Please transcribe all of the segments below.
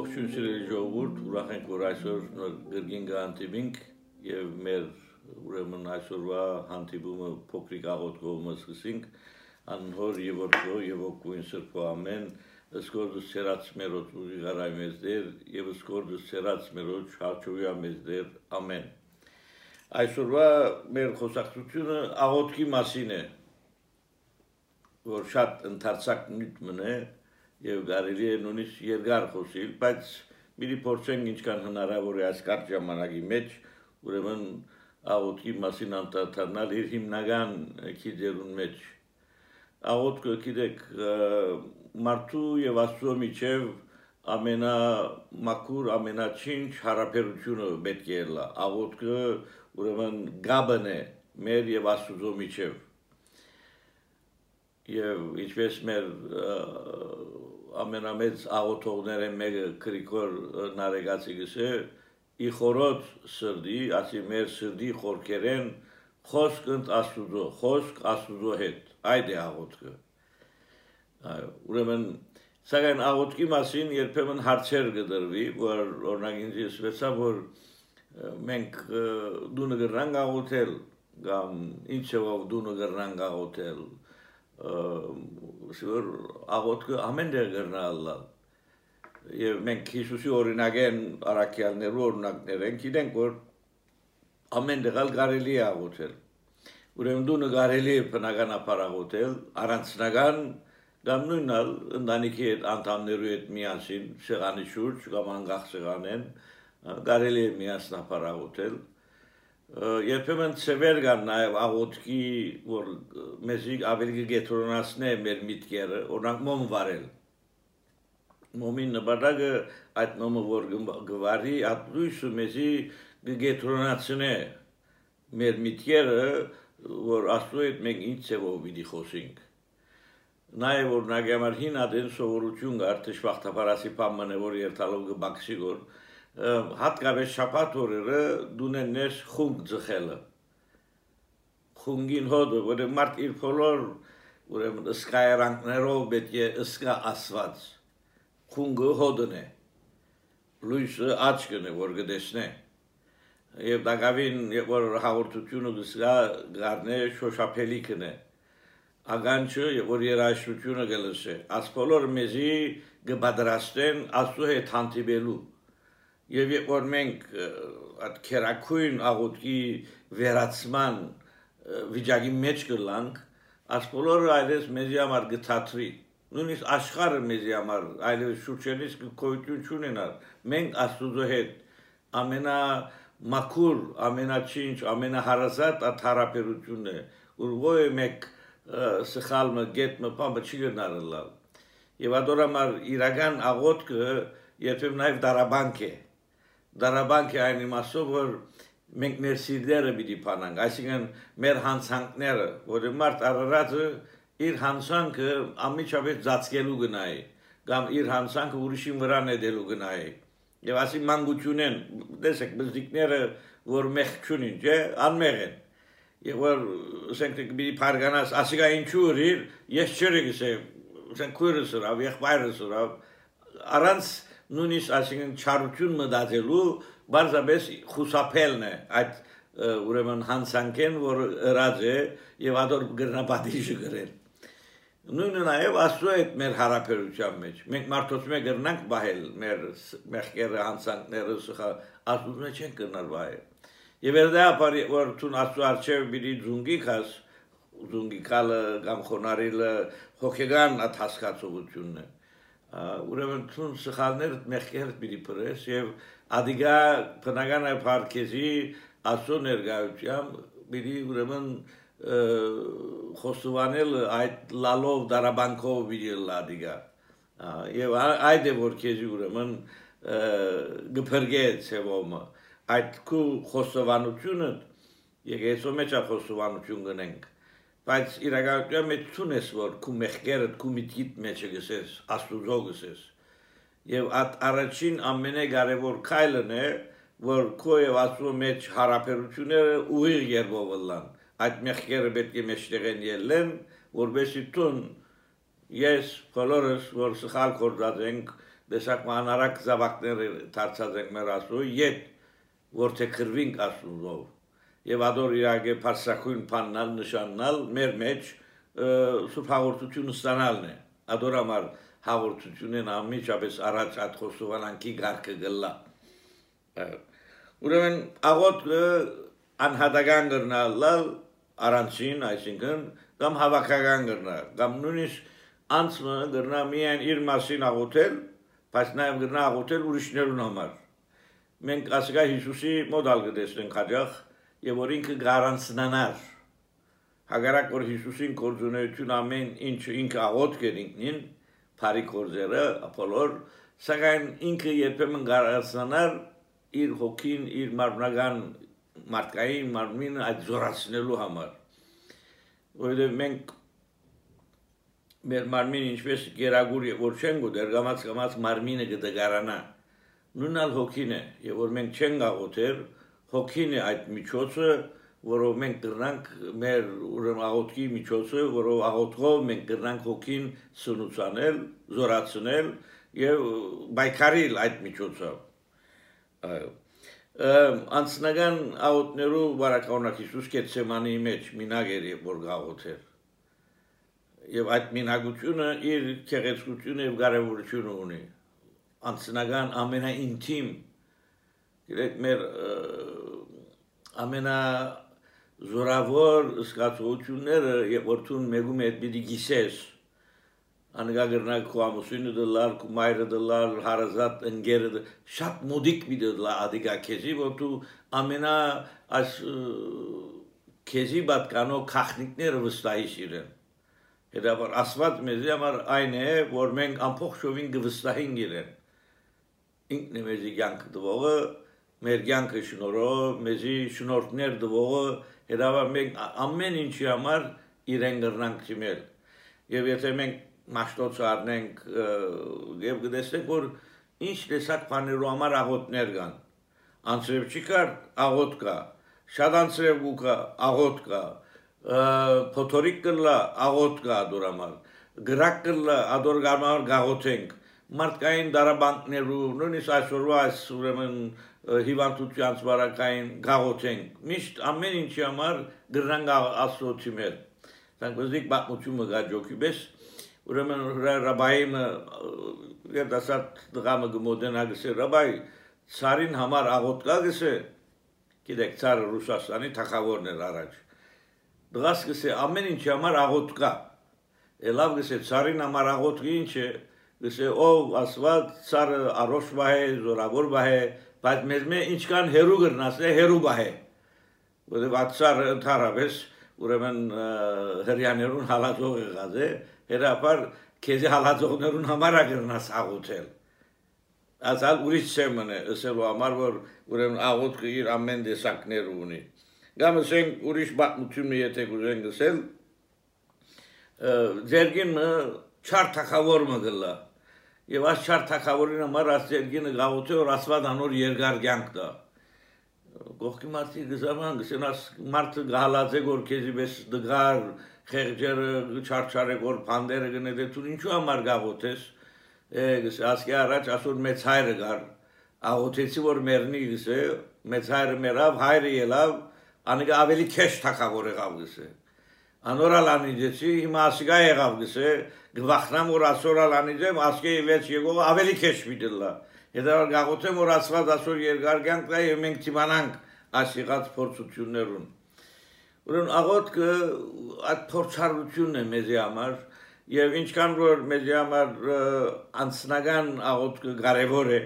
Ողջույն սիրելի ժողովուրդ, ուրախ ենք, որ այսօր գրգին կհանդիպենք եւ մեր ուրեմն այսօրվա հանդիպումը փոքրիկ աղոթքով սկսենք անհոր եւ որդո եւ օգուին սրբո ամեն սկորդս ցերած մերոց ուղի գարայ մեզ դեր եւ սկորդս ցերած մերոց հաճույա մեզ դեր ամեն այսօրվա մեր խոսակցությունը աղոթքի մասին է որ շատ ընդարձակ նույն մնե եւ կարելի է նույնիսկ երկար խոսել, բայց մի փորձենք ինչքան հնարավոր է այս կարճ ժամանակի մեջ, ուրեմն աղոթքի մասին անդրադառնալ իր հիմնական քիդերուն մեջ։ Աղոթքը գիտեք մարդու եւ Աստծո միջև ամենամաքուր, ամենաչինչ հարաբերությունը պետք է լա։ Աղոթքը ուրեմն գաբն է մեր եւ Աստծո միջև եւ ինչպես մեր ամենամեծ աղոթողները մեկը Գրիգոր Նարեգացի գսե ի խորոց սրդի, ասի մեր սրդի խորքերեն խոսքընդ աստուծո, խոսք աստուծո հետ, այդ է աղոթքը։ Ուրեմն սակայն աղոթքի մասին երբեմն հարցեր կդրվի, որ օրինակ ինձ ասվեցա, որ մենք դունը գրնանք աղոթել, կամ ինչեով դունը գրնանք աղոթել, որ աղոթքը ամեն դեր գրնալա եւ մենք Հիսուսի օրինակեն արաքյալներու օրինակներ ենք գիտենք որ ամեն դեղալ կարելի է աղոթել ուրեմն դու նկարելի է բնականաբար աղոթել առանցնական կամ նույնալ ընտանիքի հետ անդամներու հետ միասին սեղանի շուրջ կամ անգախ սեղանեն կարելի է միասնաբար աղոթել երբեմն ծևեր կան նաև աղոթքի, որ մեզի ավելի գետրոնացնե մեր միտքերը, օրինակ մոմ վարել։ Մոմի նպատակը այդ մոմը որ գվարի, այդ լույսը մեզի գետրոնացնե մեր միտքերը, որ աստծո հետ մենք ինչ ծևով պիտի խոսենք։ Նաև օրինակ համար հին ադեն սովորություն կար, թշվախտապարասի պամանը, որ երթալով կբաքսի գոր, հատկապես շաբաթ օրերը դունեն նես խունգ ձխելը խունգին հոդը որ մարդ իր բոլոր ուրեմն սկայրանքներով պետք է ըսկա ասված խունգը հոդն է լույսը աչքն է որ գտեսնե եւ դակավին որ հաղորդությունը գսկա գարնե շոշափելիքն է ագանչը որ երաշխությունը գլսե աս բոլոր մեզի գբադրաստեն ասու հետ հանդիպելու Եվ երբ որ մենք այդ քերակույն աղոթքի վերացման վիճակի մեջ գլանք, այս բոլորը այլևս մեզի համար գթաթրի նույնիսկ աշխարհը մեզի համար այլևս շուրջերից գոյություն չունենար մենք աստուծո հետ ամենա մաքուր ամենաչինչ ամենահարազատ աթարապերությունն է որ ոյ մեկ սխալը գետը բամը չի գնալու եւ ադորամար իրական աղոթքը երբեմն նաեւ դարաբանք է դարաբանք է այն իմաստով, որ մենք մեր սիրտերը պիտի փանանք, այսինքն մեր հանցանքները, որը մարդ առարածը իր հանցանքը ամիջապես ծածկելու գնայի, կամ իր հանցանքը ուրիշին վրա նետելու գնայի։ Եվ ասի մանկությունեն, տեսեք, բզդիկները, որ մեղ չունին, չէ, անմեղ են։ Եվ որ ասենք պիտի փարգանաս, ասիկա ինչու իր, ես չերի գսե, ասենք քույրս ուրավ, եղբայրս ուրավ, առանց նույնիսկ այսինքն չարություն մտածելու բարձրապես խուսափելն է այդ ուրեմն հանցանքեն որ ըրած է եւ ադոր գրնապատիժը գրել նույնը նաեւ աստծո այդ մեր հարաբերության մեջ մենք մարդոց մեջ գրնանք բահել մեր մեղքերը հանցանքները սխա աստծո մեջ չեն կնալ բահել եւ վերդապար որ ցուն աստծո արչեւ բիդի զունգի քաս զունգի կալը կամ խոնարիլը հոգեգան at հասկացողությունն է ուրեմն ցուն սխալներ մեղքեր պիտի պրես եւ ադիգա բնական ապարքեզի ասո ներգայությամբ պիտի ուրեմն խոստովանել այդ լալով դարաբանկով պիտի լադիգա եւ այդ է որ քեզի ուրեմն գփրգե ցևոմը այդ քու խոստովանությունը եկեսո մեջ խոստովանություն գնենք բայց իրականում մեջ ցունես որ քու մեղքերը քու միտքիդ մեջ գսես աստուծո գսես եւ այդ առաջին ամենակարևոր քայլն է որ քո եւ աստծո մեջ հարաբերությունները ուղիղ երբով լան այդ մեղքերը պետք է մեջտեղեն ելեն որբեսի տուն ես բոլորս որ սխալ կորած ենք դեսակ մանարակ զավակներ դարձած ենք մեր ասու յետ որ թե քրվինք ասուով եւ ադոր իրագե փարսակույն փաննալ նշաննալ մեր մեջ սուրբ հաղորդությունը ստանալն է ադոր համար հաղորդությունն ամիջապես առաջ այդ խոսովանանքի գարկը գլա ուրեմն աղոտ անհատական գրնալալ առանցին այսինքն կամ հավաքական գրնա կամ նույնիսկ անցը գրնա միայն իր մասին աղոթել բայց նաև գրնա աղոթել ուրիշներուն համար մենք ասկա Հիսուսի մոդալ կտեսնենք հաջող եւ որ ինքը գարանցնանար հագարակ որ Հիսուսին կորձունեություն ամեն ինչ ինքը աղոթ կերինքնին բարի կորձերը ապոլոր սակայն ինքը երբեմն գարանցնանար իր հոգին իր մարմնական մարդկային մարմինը այդ զորացնելու համար որովհետև մենք մեր մարմին ինչպես գերագուր որ չեն գուտեր գամած գամած մարմինը կդգարանա նույնալ հոգին է եւ որ մենք չենք աղոթեր հոգին է այդ միջոցը որով մենք կրնանք մեր ուրեմն աղոթքի միջոցը որով աղոթով մենք կրնանք հոգին սնուցանել զորացնել եւ բայկարիլ այդ միջոցով այո անցնական աղոթներու բարակաունակ Հիսուս Գեթսեմանի մեջ մինագերի որ գաղոթեր եւ այդ մինագությունը իր քեղեցկությունը եւ կարեւորությունը ունի անձնական ամենաինտիմ գիտեք մեր ամենա զորավոր զգացողությունները եւ որթուն մեգում է պիտի գիսես. Անգագրնակ քո ամուսինը դլար, քո մայրը դլար, հարազատ ընկերը շատ մոդիկ մի դլա ադիգա քեզի որ դու ամենա այս քեզի բատկանո քախնիկները վստահի իրեն Հետաբար ասված մեզի համար այն է, որ մենք ամփոխ շովին գվստահին գիրեն։ Ինքն է մեզի կյանք դվողը, մեր կյանքը շնորհով, մեզի շնորհներ դվողը, հետաբար մենք ամեն ինչի համար իրեն գրնանք ճիմել։ Եվ եթե մենք մաշտոց առնենք եւ գտեսնենք, որ ինչ տեսակ բաներու համար աղոթներ կան։ Անցրև չի կար, աղոթ կա։ Շատ անցրև գուկա, աղոթ կա փոթորիկ կլա աղոտ կա դուրամալ գրակ կլա ադոր գարմար գաղոթենք մարդկային դարաբանկներու նույնիսկ այսօրվա այս ուրեմն հիվանդության ծվարակային գաղոթենք միշտ ամեն ինչի համար գրնան ասոցի մեր դրանք ոզիկ բացմությունը գաջոքի բես ուրեմն ռաբայինը երդասատ դղամը գմոդենա գսե ռաբայ ցարին համար աղոտ կա գսե գիտեք ցարը ռուսաստանի թախավորն էր առաջ դրաս գսե ամեն ինչ համար աղոտ կա լավ գսե ցարին համար աղոտ ինչ է գսե ով ասված ցարը արոշ վահե զորավոր վահե բայց մեզ մե ինչ կան հերու գրնասն է հերու բահ է որովհետև ածար ընդհանրապես ուրեմն հрьяներուն հալածող եղած է հերապար քեզի հալածողներուն համար գրնաս աղոթել ասալ ուրիշ սեմն է ասելու համար որ ուրեմն աղոթքը իր ամեն տեսակներ ունի կամ ասենք ուրիշ բացմունքը եթե գուզենք ասել ձերգին չարտակավոր մը գլա Այս չար թակավորին համար այս ձերգինը գաղութի որ ասված անոր երկար կյանք դա։ Գողքի մարդի գզաման գսեն աս մարդը գահալած է որ քեզի բես դգար խեղջերը չարչարը որ փանդերը գնե դե դու ինչու համար գաղութես։ Գս ասկի առաջ ասոր մեծ հայրը գար։ Աղոթեցի որ մերնի գսե մեծ հայրը մերավ հայրը ելավ անիկա ավելի քեշ թակավոր եղավ գսե անորալ անիջեցի հիմա ասիգա եղավ գսե գվախնամ որ ասորալ անիջեմ ասկե վեց եկող ավելի քեշ միտելա Եթե գաղութեմ որ ասված ասոր երկար կյանք դա եւ մենք թիմանանք այս եղած փորձություններուն Ուրեմն աղոթքը այդ փորձառությունն է մեզի համար եւ ինչքան որ մեզի համար անձնական աղոթքը կարեւոր է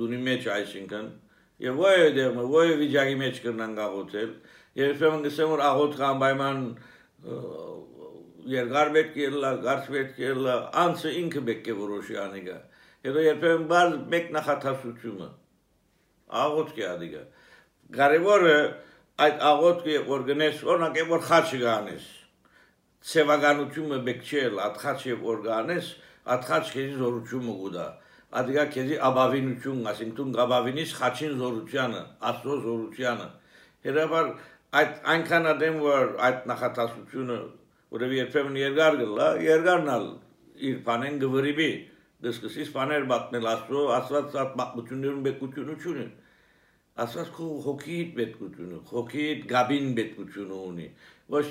դունի մեջ այսինքն Եվ ոյ դեմ ոյ վիճակի մեջ կրնան գաղոթել։ Երբեմն գսեմ որ աղոթ կան պայման երկար պետք է լա, գարց պետք է լա, անցը ինքը պետք է որոշի անիգա։ Հետո երբեմն բալ մեկ նախատասությունը։ Աղոթ կի ադիգա։ Կարևորը այդ աղոթքը որ գնես, օրինակ որ խաչը գանես։ Ցեվականությունը պետք չէ, այդ խաչը որ գանես, այդ խաչը զորությունը գուտա ադիգա քեզի աբավինություն, ասինքն աբավինից խաչին զորությանը, աստծո զորությանը։ Հետաբար այդ այնքան ադեմ որ այդ նախատասությունը որը երբեմն երկար գլա, երկարնալ իր բանեն գվրիբի, դսկսի սպաներ բատնել աստծո աստված այդ մատմություններում բեկությունը չունի աստված քո հոգիդ պետքությունը հոգիդ գաբին պետքությունը ունի ոչ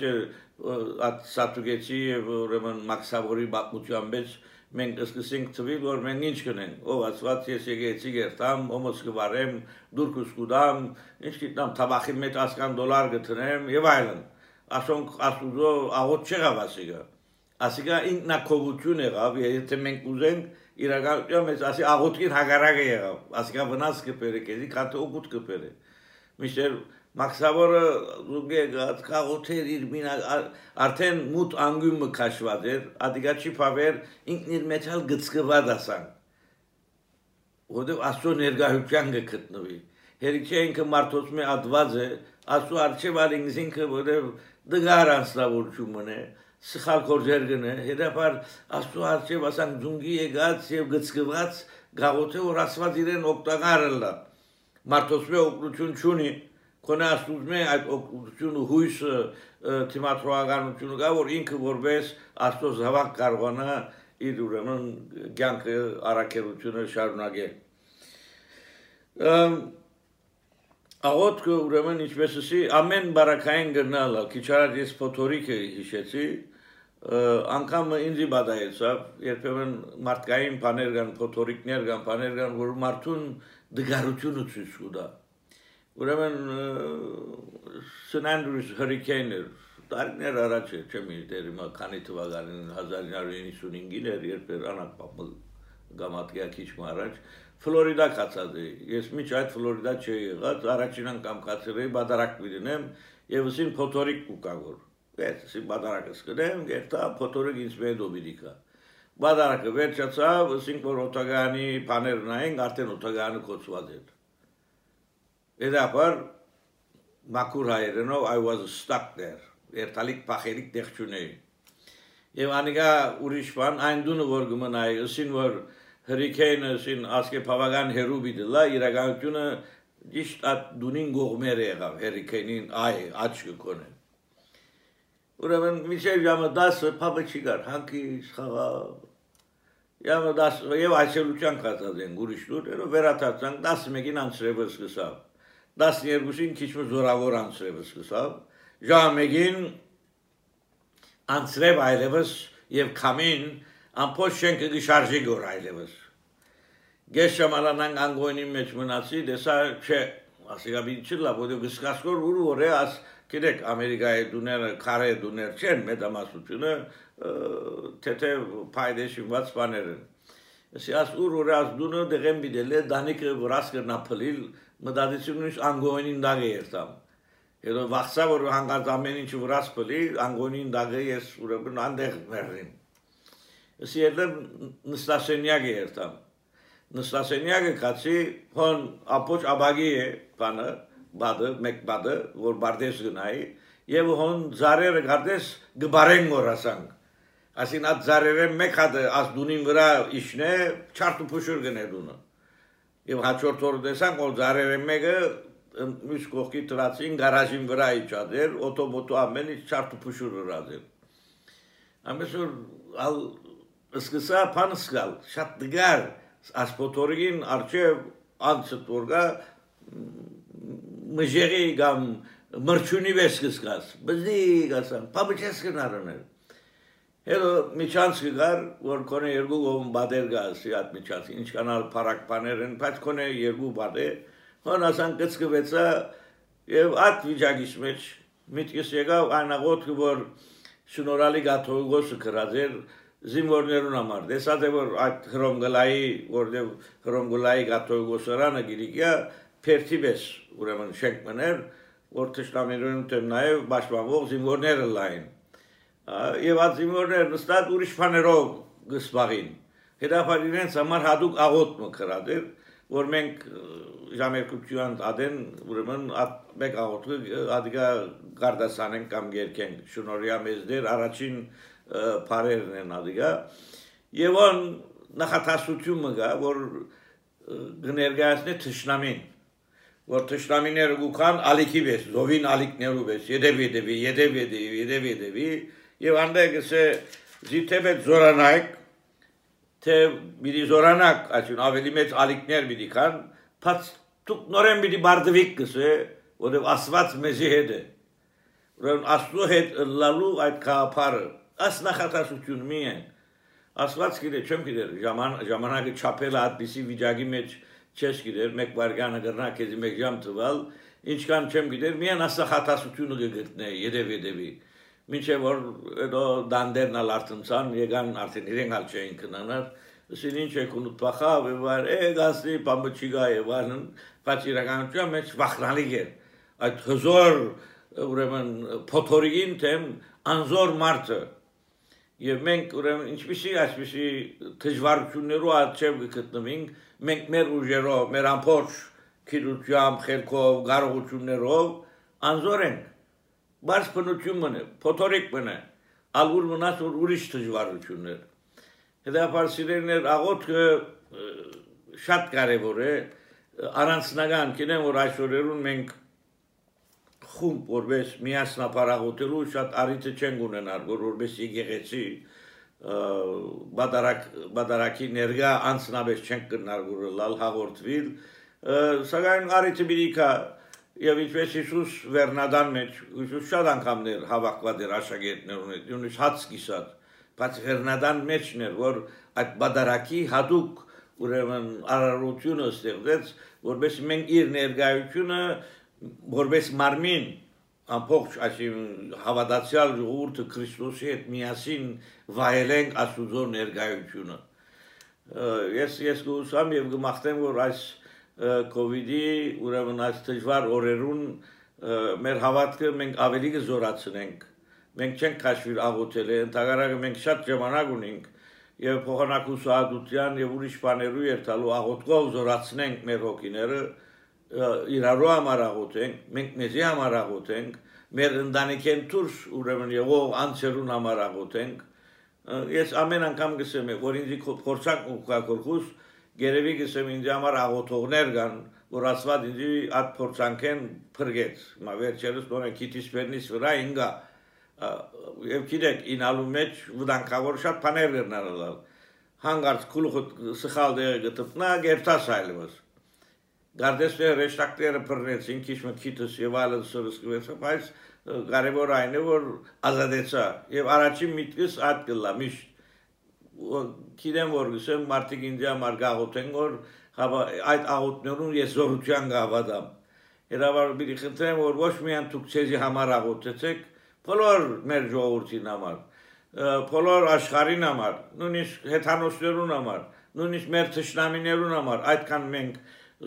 այդ սատուգեցի ուրեմն մաքսավորի բատմության մեջ մենք սկսենք ծվել որ մենք ինչ կնենք ով ասված ես եկեցի երթամ ոմս կվարեմ դուրքուս կուդամ ինչ գիտեմ թաբախի մեջ ասկան դոլար գտնեմ եւ այլն ասոնք ասուզո աղոտ չեղավ ասիգա ասիգա ինքնակողություն եղավ եթե մենք ուզենք իրականում ես ասի աղոտին հագարակը եղավ ասիգա վնաս կպերը կեզի կանտը օգուտ կպերը միշտ Մաքսավորը զուգե գաղութեր իր մին արդեն մուտ անգյումը քաշված էր, ադիգա չի փավեր ինքն իր մեջ հալ գծկված ասան։ Որտեւ աստծո ներգահության գտնվի։ Հերիքե ինքը մարդոց մի ադված է, աստծո արչև ալինգ ինքը որտեւ դգար անստավորություն է, սխալ կորձեր գնե, հետապար աստծո արչև ասան ձունգի եկած եւ գծկված գաղութը որ ասված իրեն օգտակար լա։ Մարդոց մի օգնություն չունի, Քոնե աստուծմե այդ օգնությունը հույսը թիմատրոականությունը կա որ ինքը որպես աստծո զավակ կարողանա իր ուրեմն կյանքը առաքելությունը շարունակել աղոթքը ուրեմն ինչպես ասի ամեն բարակային գնալը քիչ արած ես փոթորիկը հիշեցի անգամ ինձի բադայեցավ երբեմն մարդկային բաներ կան փոթորիկներ կան բաներ կան որ մարդուն դգարությունը ցույց կտա Ուրեմն St. Andrews հurricane-ը տարիներ առաջ է, չեմ իրտեր հիմա քանի թվականին 1995-ին էր, երբ էր անապապ գամատկիա քիչ առաջ Ֆլորիդա կացած է։ Ես միջ այդ Ֆլորիդա չի եղած, առաջին անգամ կացել էի բադարակ դինեմ եւ ուսին փոթորիկ կուկավոր։ Ես սի բադարակը սկդեմ, գերտա փոթորիկ ինձ մեր դոմինիկա։ Բադարակը վերջացավ, ուսին որ օտագանի բաներ նայենք, արդեն օտագանը կոչված էր։ Հետապար մաքուր հայերենով I was stuck there։ Երթալիկ փախերիկ տեղ չունեի։ Եվ անիկա ուրիշ բան այն դունը որ գմնայի, ըսին որ հրիկեյնը ըսին ասկե բավական հերու բիդլա իրականությունը ճիշտ այդ դունին գողմեր եղավ հրիկեյնին այ աչք կոնե։ Ուրեմն միջև ժամը 10-ը փաբը չի գար, հանքի խաղա Ямը 10 եւ այսելուչան կացած են ուրիշ լուրերը վերաթացան 11-ին անցրևը սկսավ 12-ին քիչ մը զորավոր անցրև սկսավ, ժամեգին անցրև այլևս եւ քամին ամփոփ շենքը գշարժի գոր այլևս։ Գես շամանան անգոյնի մեջ մնացի, դեսա չէ, ասիկա բիչի լավ, որ գսկասկոր ուր որ է աս գիտեք ամերիկայի դուները քարե դուներ չեն մեդամասությունը թեթե փայդեշինված բաներ են։ Ասի ուր որ աս դունը դեղեն բիդել է դանիկը վրաս կրնա փլիլ մտածությունից անգոյնին դագը երտամ։ Հետո վախսա որ հանգած ամեն ինչ վրաս փլի, անգոյնին դագը ես ուրեմն անդեղ մեռին։ Ես երդեմ նստասենյակը երտամ։ Նստասենյակը կացի հոն ապոչ աբագի է բանը, բադը, մեկ բադը, որ բարդես գնայի, եւ հոն զարերը գարդես գբարեն մորասանք։ Ասին at զարերը մեկ հատ աս դունին վրա իշնե, չարտ ու փուշուր գնե դունը եւ հաջորդ օրը տեսանք որ զարերը մեկը մյուս կողքի տրացին գարաժին վրա իջադեր օտոմոտո ամեն ինչ չարտ փուշուր ռազել ամես որ ալ սկսա փանսկալ շատ դգար ասպոտորին արչև անցտ որգա մժերի գամ մրչունի վեսկսկաս բզի գասան պաբիչես կնարոնել Հետո միջանցքը գար, որ կոնե երկու ում բադեր գասի այդ միջանցը, ինչ կանալ փարակ բաներ են, բայց կոնե երկու բադեր, հոն ասան կծկվեցա եւ այդ վիճակից մեջ միտքս եկավ այն աղոթքը, որ շնորհալի գաթողիկոսը գրածեր զինվորներուն համար։ Դեսած է որ այդ հրոմգլայի, որտեղ հրոմգլայի գաթողիկոսարանը գիրիկյա փերթիվես, ուրեմն շենք մներ, որ թշնամիներուն դեմ նաեւ պաշտպանող զինվորները լայն եւ ածիմորներ նստած ուրիշ բաներով գսվաղին։ Հետապար իրենց համար հadoop աղոտ մկրած էր, որ մենք ժամերկության ադեն ուրեմն մեկ աղոտը ադիգա գարդասանեն կամ երկեն շնորհիա մեզ դեր առաջին բարերն են ադիգա եւ on նախատասությունը գա որ գներգայացնե թշնամին որ թշնամիները գուքան ալիքի վես զովին ալիքներու վես եդեվ եդեվ եդեվ եդեվ եդեվ եդեվ եւ անդե գսե զիթեբե զորանայք թե պիտի զորանակ, այսին ավելի մեծ ալիքներ պիտի կան, բաց դուք նորեն պիտի բարդվիկ գսե, որով ասված մեզի հետ է։ Ուրեմն աստծո հետ լալու այդ կապարը, աս նախատասություն մի են։ Աստված գիտե, չեմ գիտեր, ժաման ժամանակը չափել այդպիսի վիճակի մեջ չես գիտեր, մեկ վարգանը գրնա քեզի մեկ ժամ տվալ, ինչքան չեմ գիտեր, միան ասա խատասությունը կգտնե, երև երևի։ Մինչև որ հետո դանդերն ալ արտնցան, եկան արդեն իրենք ալ չէին կնանար, ասին ինչ եք ունու պախավ, վար, է գասի, պամբչիգա է, վարն, բայց իրականության մեջ վախնալի էր։ Այդ հզոր, ուրեմն, փոթորիգին թեմ անզոր մարդը, Եվ մենք ուրեմն ինչպեսի այսպեսի դժվարություններով աչև գտնվենք, մենք մեր ուժերով, մեր ամբողջ քիրությամբ, խելքով, կարողություններով անզոր ենք բարձ բնություն մնե, փոթորիկ մնե, ալուր մնաց որ ուրիշ դժվարություններ։ Հետապար սիրելիներ աղոթքը շատ կարևոր է, առանցնական կինեմ որ այսօրերուն մենք խումբ որպես միասնապարաղոտելու շատ առիթը չեն ունենալ, որ որպես եկեղեցի բադարակ բադարակի ներգա անցնաբես չեն կնալ որ լալ հաղորդվիլ, սակայն առիթը բիրիկա Եվ ինչպես Հիսուս վերնադան մեջ, Հիսուս շատ անգամներ հավաքված էր աշակերտներ ունեց, ունից հաց կիսած, բայց վերնադան մեջն էր, որ այդ բադարակի հadouk ուրեմն արարությունը ստեղծեց, որպես մենք իր ներկայությունը որպես մարմին ամբողջ այսին հավատացյալ ժողովուրդը Քրիստոսի հետ միասին վայելենք Աստուծո ներկայությունը։ Ես ես գուսամ եւ գմախտեմ որ այս կոവിഡ്ի ուրեմն այս դժվար օրերուն մեր հավատքը մենք ավելի կզորացնենք մենք չենք քաշվիր աղոթել ընդհանրապես մենք շատ ժամանակ ունենք եւ փոխանակուսահատության եւ ուրիշ բաներու երթալու աղոթքով զորացնենք մեր հոգիները իրարու համար աղոթենք մենք մեզի համար աղոթենք մեր ընտանիքեն դուրս ուրեմն եղող անցերուն համար աղոթենք ես ամեն անգամ գսեմ որ ինձ փորձակ ու կակորխուս Գերևի գսեմ ինձ համար աղոթողներ կան, որ ասված ինձ այդ փորձանքեն փրկեց։ Մա վերջերս դոնե քիթիս վերնիս վրա ինգա եւ գիտեք ինալու մեջ վտանգավոր շատ բաներ վերնալալ։ Հանգարց քուլխը սխալ դեր գտնա գերտաս այլևս։ Գարդեսը ռեշտակտերը բռնեցին քիչ մի քիթս եւ այլն սրսկվեց, բայց կարևոր այն է որ ազատեցա եւ առաջին միտքս այդ կլա միշտ գիտեմ որ գսեմ մարդիկ ինձ համար գաղութեն որ այդ աղութներուն ես զորության գավադամ Երավար բիդի խնդրեմ որ ոչ միայն դուք ցեզի համար աղոթեցեք բոլոր մեր ժողովրդին համար բոլոր աշխարհին համար նույնիսկ հեթանոսներուն համար նույնիսկ մեր թշնամիներուն համար այդքան մենք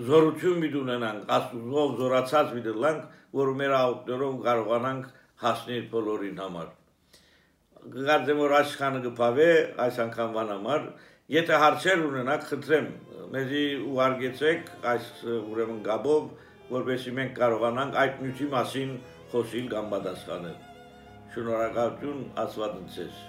զորություն մի ունենանք աստուծով զորացած մի դլանք որ մեր աղոթներով կարողանանք հասնել բոլորին համար գարդեմ որ աշխանը գփավե այս անգամվան համար եթե հարցեր ունենաք խնդրեմ մեզի ուղարկեցեք այս ուրեմն գաբով որովհետեւ մենք կարողանանք այդ նյութի մասին խոսիլ կամ պատասխանել շնորհակալություն աստված ձեզ